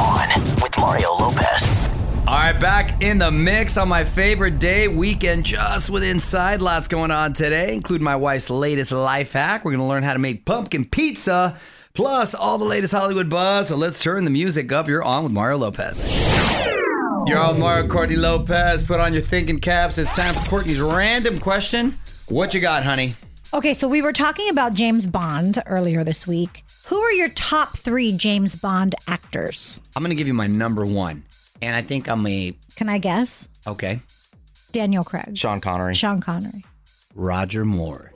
On with Mario Lopez. All right, back in the mix on my favorite day, weekend just with Inside. Lots going on today, including my wife's latest life hack. We're going to learn how to make pumpkin pizza, plus all the latest Hollywood buzz. So let's turn the music up. You're on with Mario Lopez. You're on with Mario Courtney Lopez. Put on your thinking caps. It's time for Courtney's random question. What you got, honey? Okay, so we were talking about James Bond earlier this week. Who are your top three James Bond actors? I'm going to give you my number one. And I think I'm a. Can I guess? Okay. Daniel Craig. Sean Connery. Sean Connery. Roger Moore.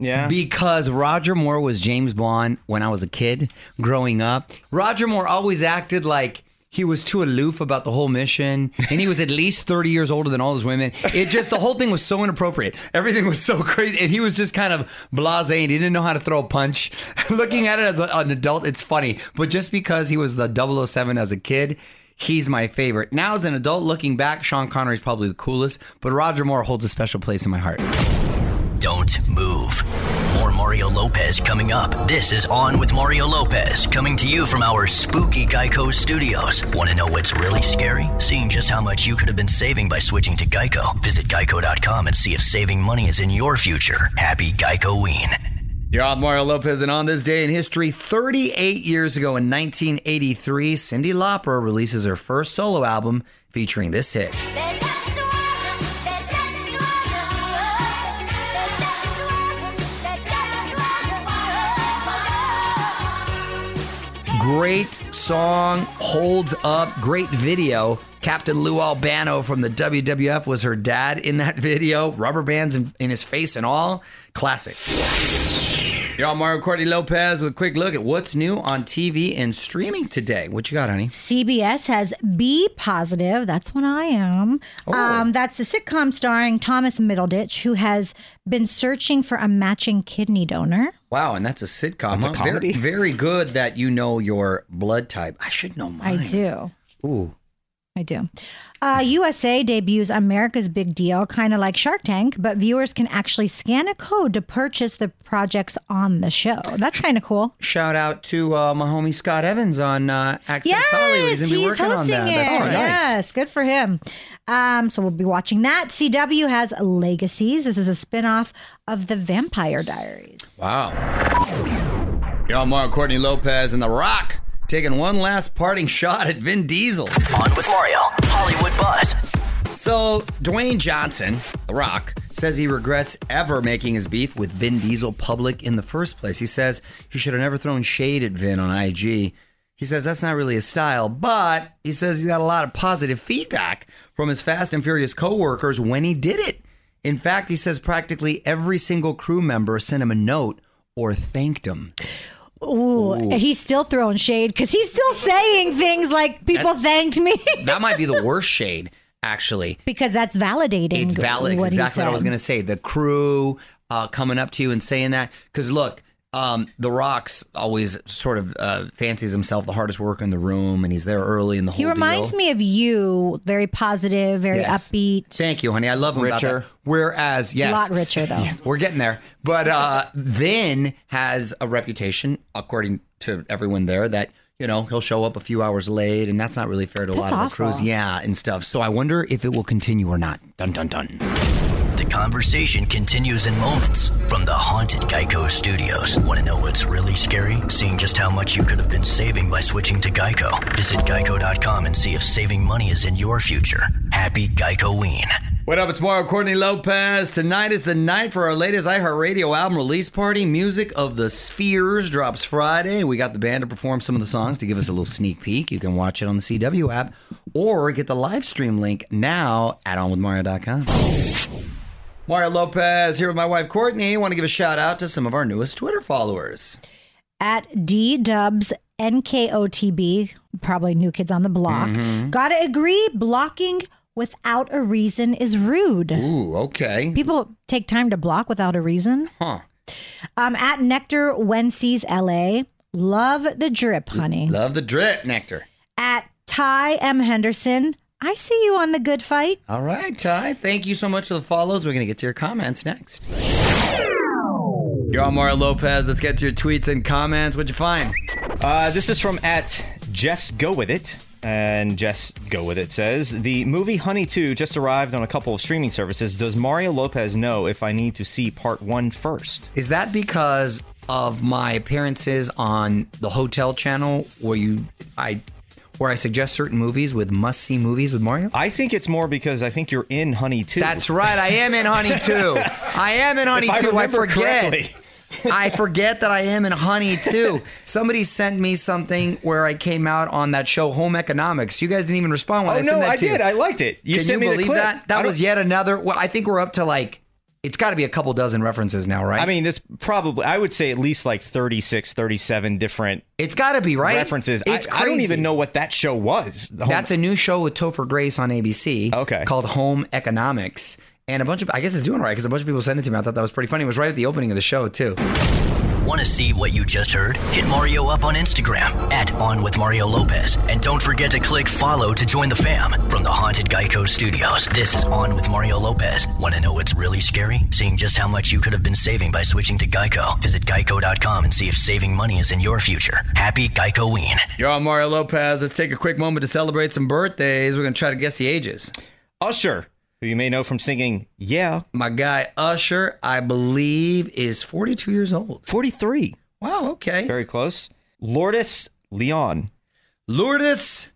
Yeah. Because Roger Moore was James Bond when I was a kid growing up. Roger Moore always acted like he was too aloof about the whole mission and he was at least 30 years older than all those women. It just, the whole thing was so inappropriate. Everything was so crazy. And he was just kind of blase and he didn't know how to throw a punch. Looking at it as a, an adult, it's funny. But just because he was the 007 as a kid, He's my favorite. Now, as an adult, looking back, Sean Connery is probably the coolest, but Roger Moore holds a special place in my heart. Don't move. Mario Lopez coming up. This is On with Mario Lopez, coming to you from our spooky Geico studios. Want to know what's really scary? Seeing just how much you could have been saving by switching to Geico. Visit geico.com and see if saving money is in your future. Happy Geico Ween. You're on Mario Lopez, and on this day in history, 38 years ago in 1983, Cyndi Lauper releases her first solo album featuring this hit. Great song, holds up, great video. Captain Lou Albano from the WWF was her dad in that video. Rubber bands in, in his face and all. Classic. You're on Mario Courtney Lopez with a quick look at what's new on TV and streaming today. What you got, honey? CBS has Be Positive. That's what I am. Oh. Um, that's the sitcom starring Thomas Middleditch, who has been searching for a matching kidney donor. Wow, and that's a sitcom. That's a huh? Very- comedy. Very, good that you know your blood type. I should know mine. I do. Ooh. I do. Uh, USA debuts America's Big Deal, kind of like Shark Tank, but viewers can actually scan a code to purchase the projects on the show. That's kind of cool. Shout out to uh, my homie Scott Evans on uh, Access Yes, Hollywood. He's gonna be working on hosting that. it. That's right. Yes, good for him. Um, so we'll be watching that. CW has Legacies. This is a spin-off of The Vampire Diaries. Wow. Y'all, on Mario Courtney Lopez and The Rock taking one last parting shot at Vin Diesel. On with Mario. Hollywood Buzz. So, Dwayne Johnson, The Rock, says he regrets ever making his beef with Vin Diesel public in the first place. He says he should have never thrown shade at Vin on IG. He says that's not really his style, but he says he's got a lot of positive feedback from his Fast and Furious coworkers when he did it. In fact, he says practically every single crew member sent him a note or thanked him. Ooh, he's still throwing shade because he's still saying things like "people thanked me" That might be the worst shade, actually. because that's validating. It's valid. what exactly what I was going to say. The crew uh, coming up to you and saying that. Because look, um, The Rock's always sort of uh, fancies himself the hardest worker in the room, and he's there early in the whole. He reminds deal. me of you, very positive, very Yes. upbeat. Thank you, honey. I love him about Richer. that. Whereas, A yes, lot richer though. we're getting there. But uh, Vin has a reputation, according to everyone there, that you know he'll show up a few hours late, and that's not really fair to a That's lot of the crews. Yeah, and stuff. So I wonder if it will continue or not. Dun dun dun. Conversation continues in moments from the haunted Geico Studios. Want to know what's really scary? Seeing just how much you could have been saving by switching to Geico. Visit geico.com and see if saving money is in your future. Happy Geico Ween. What up? It's Mario Courtney Lopez. Tonight is the night for our latest iHeartRadio album release party. Music of the Spheres drops Friday. We got the band to perform some of the songs to give us a little sneak peek. You can watch it on the CW app or get the live stream link now at onwithmario.com. Mario Lopez here with my wife Courtney. want to give a shout out to some of our newest Twitter followers. At D Dubs NKOTB, probably new kids on the block. Mm-hmm. Gotta agree, blocking without a reason is rude. Ooh, okay. People take time to block without a reason. Huh. Um, at Nectar Wency's LA, love the drip, honey. Love the drip, Nectar. At Ty M Henderson, I see you on the good fight. All right, Ty. Thank you so much for the follows. We're going to get to your comments next. You're on Mario Lopez. Let's get to your tweets and comments. What'd you find? Uh, this is from at Jess Go With It. And Jess Go With It says The movie Honey 2 just arrived on a couple of streaming services. Does Mario Lopez know if I need to see part one first? Is that because of my appearances on the Hotel Channel, where you, I, where I suggest certain movies with must-see movies with Mario? I think it's more because I think you're in Honey 2. That's right. I am in Honey Too. I am in Honey If I Too. I forget. correctly. I forget that I am in Honey too. Somebody sent me something where I came out on that show Home Economics. You guys didn't even respond when Oh, I sent no, that I to you. I did. I liked it. You Can sent you me the believe that? I That don't- was yet another. Well, I think we're up to like. It's got to be a couple dozen references now, right? I mean, it's probably, I would say at least like 36, 37 different it's got to be right. references. It's I, I don't even know what that show was. That's a new show with Topher Grace on ABC. Okay. Called Home Economics. And a bunch of, I guess it's doing right because a bunch of people sent it to me. I thought that was pretty funny. It was right at the opening of the show, too. Want to see what you just heard? Hit Mario up on Instagram at On With Mario Lopez. And don't forget to click follow to join the fam from the Haunted Geico Studios. This is On With Mario Lopez. Want to know what's really scary? Seeing just how much you could have been saving by switching to Geico. Visit geico.com and see if saving money is in your future. Happy Geico Ween. You're on Mario Lopez. Let's take a quick moment to celebrate some birthdays. We're going to try to guess the ages. Usher, who you may know from singing Yeah, My guy Usher, I believe, is 42 years old. 43. Wow, okay. Very close. Lourdes Leon. Lourdes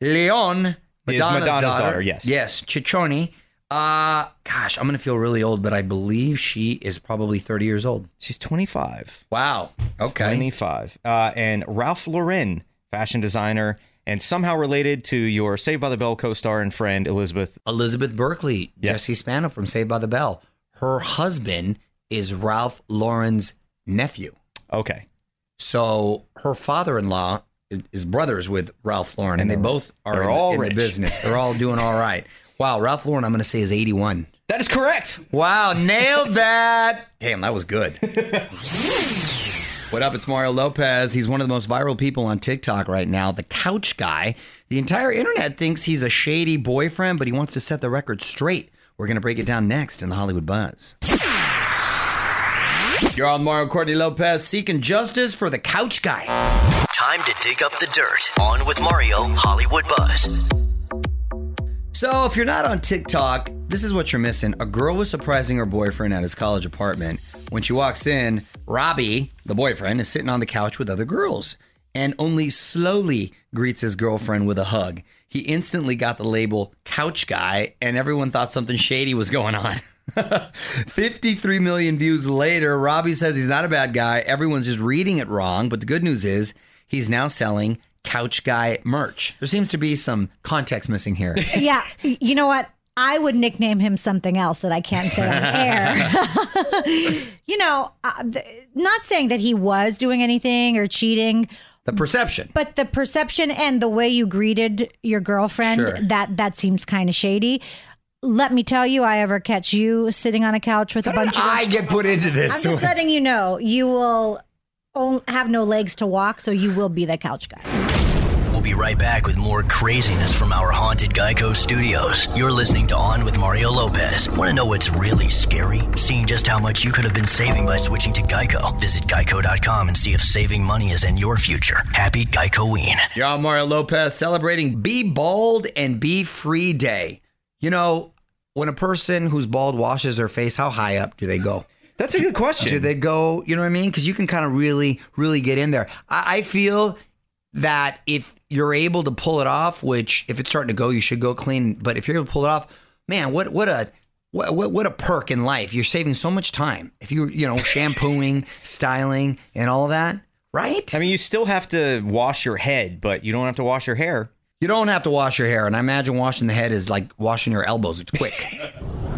Leon, Madonna's, Madonna's daughter, yes. Yes, Ciccone. Uh, gosh, I'm going to feel really old, but I believe she is probably 30 years old. She's 25. Wow. Okay. 25. Uh, and Ralph Lauren, fashion designer, and somehow related to your Saved by the Bell co star and friend, Elizabeth. Elizabeth Berkley, Yes. Jesse Spano from Saved by the Bell. Her husband is Ralph Lauren's nephew. Okay. So her father-in-law is brothers with Ralph Lauren, and, they both are they're in, all in the business. They're all doing all right. Wow, Ralph Lauren, I'm going to say is 81. That is correct. Wow, nailed that. Damn, that was good. what up? It's Mario Lopez. He's one of the most viral people on TikTok right now, the couch guy. The entire internet thinks he's a shady boyfriend, but he wants to set the record straight. We're going to break it down next in the Hollywood Buzz. You're on Mario Courtney Lopez seeking justice for the couch guy. Time to dig up the dirt. On with Mario Hollywood Buzz. So, if you're not on TikTok, this is what you're missing. A girl was surprising her boyfriend at his college apartment. When she walks in, Robbie, the boyfriend, is sitting on the couch with other girls and only slowly greets his girlfriend with a hug. He instantly got the label couch guy, and everyone thought something shady was going on. 53 million views later, Robbie says he's not a bad guy. Everyone's just reading it wrong. But the good news is he's now selling Couch Guy merch. There seems to be some context missing here. yeah, you know what? I would nickname him something else that I can't say on air. you know, uh, th- not saying that he was doing anything or cheating, The perception. but the perception and the way you greeted your girlfriend Sure. that that seems kind of shady. Let me tell you, I ever catch you sitting on a couch with a bunch of. I get put into this. I'm just letting you know, you will have no legs to walk, so you will be the couch guy. We'll be right back with more craziness from our haunted Geico studios. You're listening to On with Mario Lopez. Want to know what's really scary? Seeing just how much you could have been saving by switching to Geico. Visit geico.com and see if saving money is in your future. Happy Geico-ween. You're on Mario Lopez celebrating Be Bald and Be Free Day. You know, when a person who's bald washes their face, how high up do they go? That's a good question. Do they go, you know what I mean? Because you can kind of really, really get in there. I, I feel that if you're able to pull it off, which if it's starting to go, you should go clean. But if you're able to pull it off, man, what what a what, what, what a perk in life. You're saving so much time. If you, you know, shampooing, styling, and all that, right? I mean, you still have to wash your head, but you don't have to wash your hair. You don't have to wash your hair. And I imagine washing the head is like washing your elbows. It's quick.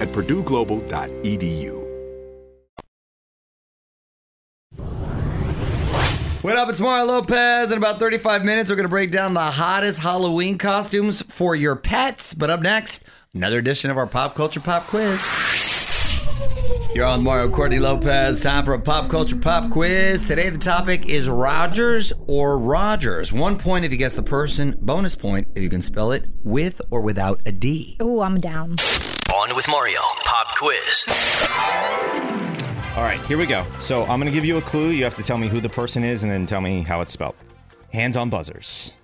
at purdueglobal.edu. What up? It's Mario Lopez. In about 35 minutes, we're going to break down the hottest Halloween costumes for your pets. But up next, another edition of our Pop Culture Pop Quiz. You're on Mario Courtney Lopez. Time for a pop culture pop quiz. Today, the topic is Rogers or Rodgers. One point if you guess the person, bonus point if you can spell it with or without a D. Ooh, I'm down. On with Mario. Pop quiz. All right, here we go. So I'm going to give you a clue. You have to tell me who the person is and then tell me how it's spelled. Hands on buzzers.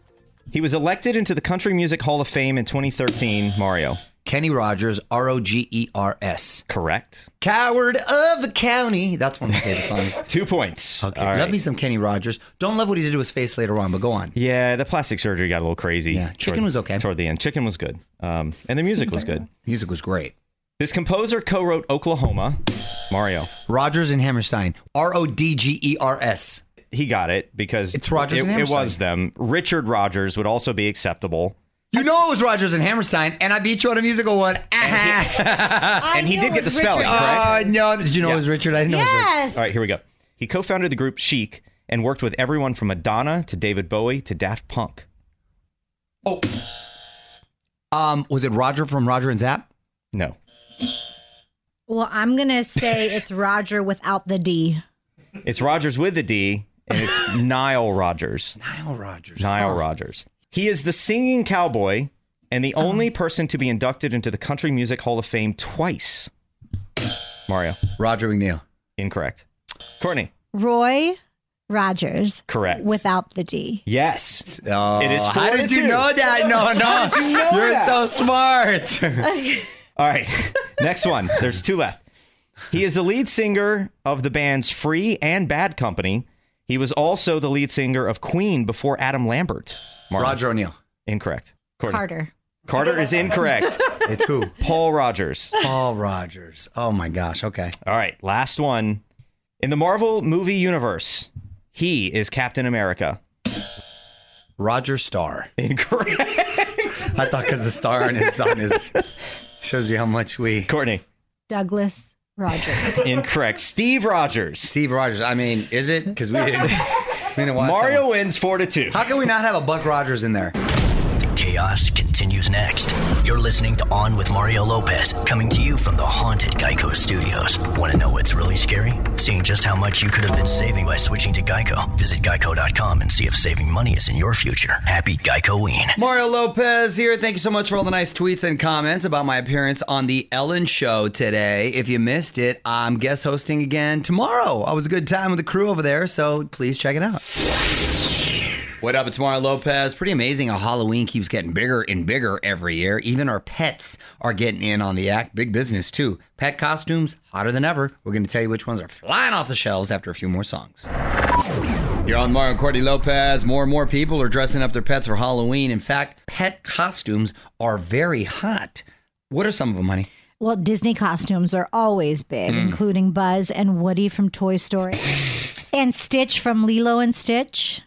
He was elected into the Country Music Hall of Fame in 2013, Mario. Kenny Rogers, R O G E R S. Correct. Coward of the County. That's one of my favorite songs. Two points. Okay, All love right. me some Kenny Rogers. Don't love what he did to his face later on, but go on. Yeah, the plastic surgery got a little crazy. Yeah, chicken toward- was okay. Toward the end. Chicken was good. Um, and the music was good. Music was great. This composer co-wrote Oklahoma. Mario. Rodgers and Hammerstein. R O D G E R S. He got it because It's Rodgers it, it was them. Richard Rodgers would also be acceptable. You know it was Rodgers and Hammerstein, and I beat you on a musical one. And he knew did it get the was spelling, Richard. correct? Oh, no. Did you know it was Richard? I didn't know it was Richard. Yes. All right, here we go. He co-founded the group Chic and worked with everyone from Madonna to David Bowie to Daft Punk. Oh. Um, was it Roger from Roger and Zapp? No. Well, I'm gonna say it's Roger without the D. It's Rodgers with the D, and it's Nile Rodgers. Nile Rodgers. Nile Huh. Rodgers. He is the singing cowboy and the oh. only person to be inducted into the Country Music Hall of Fame twice. Mario. Roger McNeil. Incorrect. Courtney. Roy Rogers. Correct. Without the D. Yes. Oh, It is how four to did you two. know that? No, no. How did you know You're that? so smart. All right. Next one. There's two left. He is the lead singer of the bands Free and Bad Company. He was also the lead singer of Queen before Adam Lambert. Mario. Roger O'Neill. Incorrect. Courtney. Carter. Carter is incorrect. It's who? Paul Rodgers. Paul Rodgers. Oh my gosh. Okay. All right, last one. In the Marvel movie universe, he is Captain America. Roger Starr. Incorrect. I thought because the star on his on his shows you how much we. Courtney. Douglas Rogers. Incorrect. Steve Rogers. Steve Rogers. I mean, is it? Because we didn't. we didn't watch Mario wins four to two. How can we not have a Buck Rogers in there? Chaos continues next. You're listening to On with Mario Lopez, coming to you from the haunted Geico Studios. Want to know what's really scary? Seeing just how much you could have been saving by switching to Geico. Visit geico.com and see if saving money is in your future. Happy Geico-ween. Mario Lopez here. Thank you so much for all the nice tweets and comments about my appearance on the Ellen Show today. If you missed it, I'm guest hosting again tomorrow. I was a good time with the crew over there, so please check it out. What up? It's Mario Lopez. Pretty amazing how Halloween keeps getting bigger and bigger every year. Even our pets are getting in on the act. Big business, too. Pet costumes, hotter than ever. We're going to tell you which ones are flying off the shelves after a few more songs. You're on Mario and Courtney Lopez. More and more people are dressing up their pets for Halloween. In fact, pet costumes are very hot. What are some of them, honey? well, Disney costumes are always big, Hmm. including Buzz and Woody from Toy Story, and Stitch from Lilo and Stitch.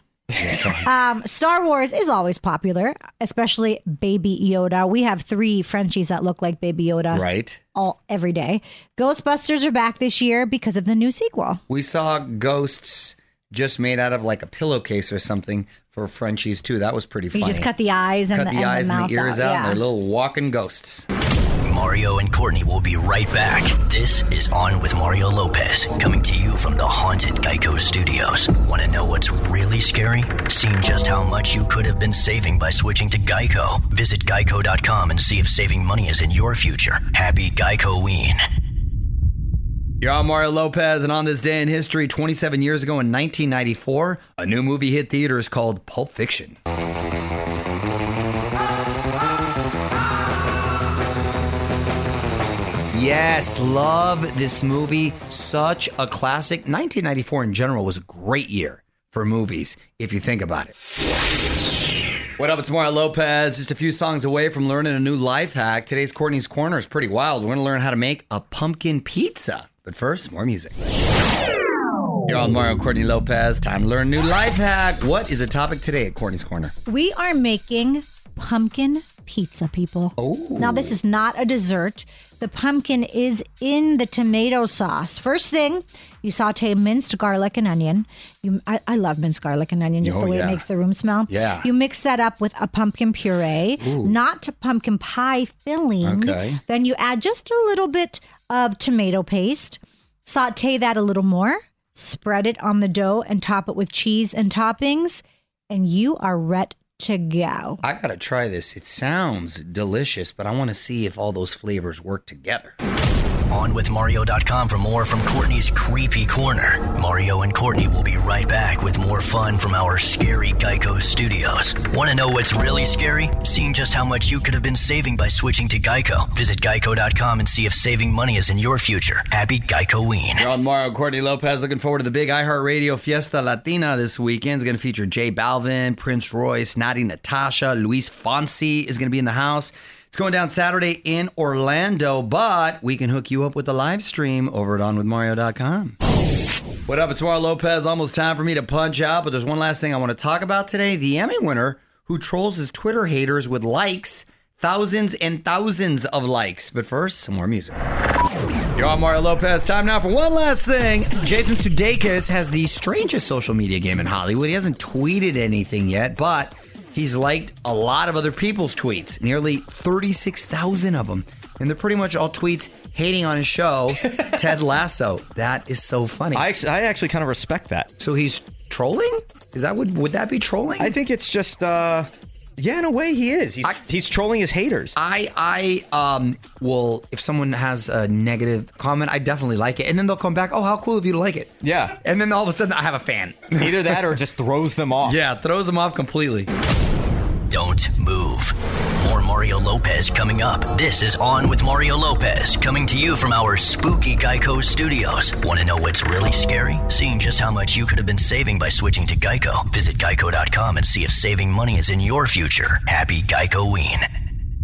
Um, Star Wars is always popular, especially Baby Yoda. We have three Frenchies that look like Baby Yoda Right. all every day. Ghostbusters are back this year because of the new sequel. We saw ghosts just made out of like a pillowcase or something for Frenchies too. That was pretty funny. You just cut the eyes and Cut the, the and eyes and the ears out, Yeah. and they're little walking ghosts. Mario and Courtney will be right back. This is On with Mario Lopez, coming to you from the haunted Geico Studios. Want to know what's really scary? Seeing just how much you could have been saving by switching to Geico. Visit geico.com and see if saving money is in your future. Happy Geico-ween. You're on Mario Lopez, and on this day in history, 27 years ago in 1994, a new movie hit theaters called Pulp Fiction. Yes, love this movie. Such a classic. 1994 in general was a great year for movies, if you think about it. What up? It's Mario Lopez. Just a few songs away from learning a new life hack. Today's Courtney's Corner is pretty wild. We're going to learn how to make a pumpkin pizza. But first, more music. You're on Mario Courtney Lopez. Time to learn new life hack. What is the topic today at Courtney's Corner? We are making pumpkin pizza, people. Oh. Now, this is not a dessert. The pumpkin is in the tomato sauce. First thing, you saute minced garlic and onion. You, I, I love minced garlic and onion, just Oh, the way yeah. it makes the room smell. Yeah. You mix that up with a pumpkin puree, not to pumpkin pie filling. Okay. Then you add just a little bit of tomato paste. Saute that a little more. Spread it on the dough and top it with cheese and toppings, and you are ready to go. I got to try this. It sounds delicious, but I want to see if all those flavors work together. OnWithMario.com for more from Courtney's Creepy Corner. Mario and Courtney will be right back with more fun from our scary Geico studios. Want to know what's really scary? Seeing just how much you could have been saving by switching to Geico. Visit Geico.com and see if saving money is in your future. Happy Geico-ween. You're on Mario Courtney Lopez. Looking forward to the big iHeartRadio Fiesta Latina this weekend. It's going to feature J Balvin, Prince Royce, Natti Natasha, Luis Fonsi is going to be in the house. It's going down Saturday in Orlando, but we can hook you up with the live stream over at onwithmario.com. What up? It's Mario Lopez. Almost time for me to punch out, but there's one last thing I want to talk about today. The Emmy winner who trolls his Twitter haters with likes, thousands and thousands of likes. But first, some more music. You're on Mario Lopez. Time now for one last thing. Jason Sudeikis has the strangest social media game in Hollywood. He hasn't tweeted anything yet, but he's liked a lot of other people's tweets, nearly 36,000 of them. And they're pretty much all tweets hating on his show, Ted Lasso. That is so funny. I, ex- I actually kind of respect that. so he's trolling? Is that would would that be trolling? I think it's just, uh, yeah, in a way he is. He's, I- he's trolling his haters. I I um will if someone has a negative comment, I definitely like it, and then they'll come back. Oh, how cool of you to like it. Yeah. and then all of a sudden I have a fan. Either that or just throws them off. yeah, throws them off completely. Don't move. More Mario Lopez coming up. This is On with Mario Lopez, coming to you from our spooky Geico studios. Want to know what's really scary? Seeing just how much you could have been saving by switching to Geico. Visit geico.com and see if saving money is in your future. Happy Geico Ween.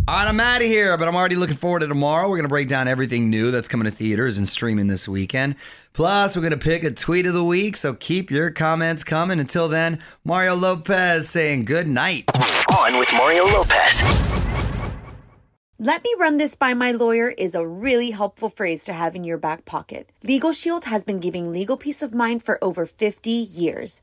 All right, I'm out of here, but I'm already looking forward to tomorrow. We're going to break down everything new that's coming to theaters and streaming this weekend. Plus, we're going to pick a tweet of the week, so keep your comments coming. Until then, Mario Lopez saying good night. On with Mario Lopez. Let me run this by my lawyer is a really helpful phrase to have in your back pocket. Legal Shield has been giving legal peace of mind for over 50 years.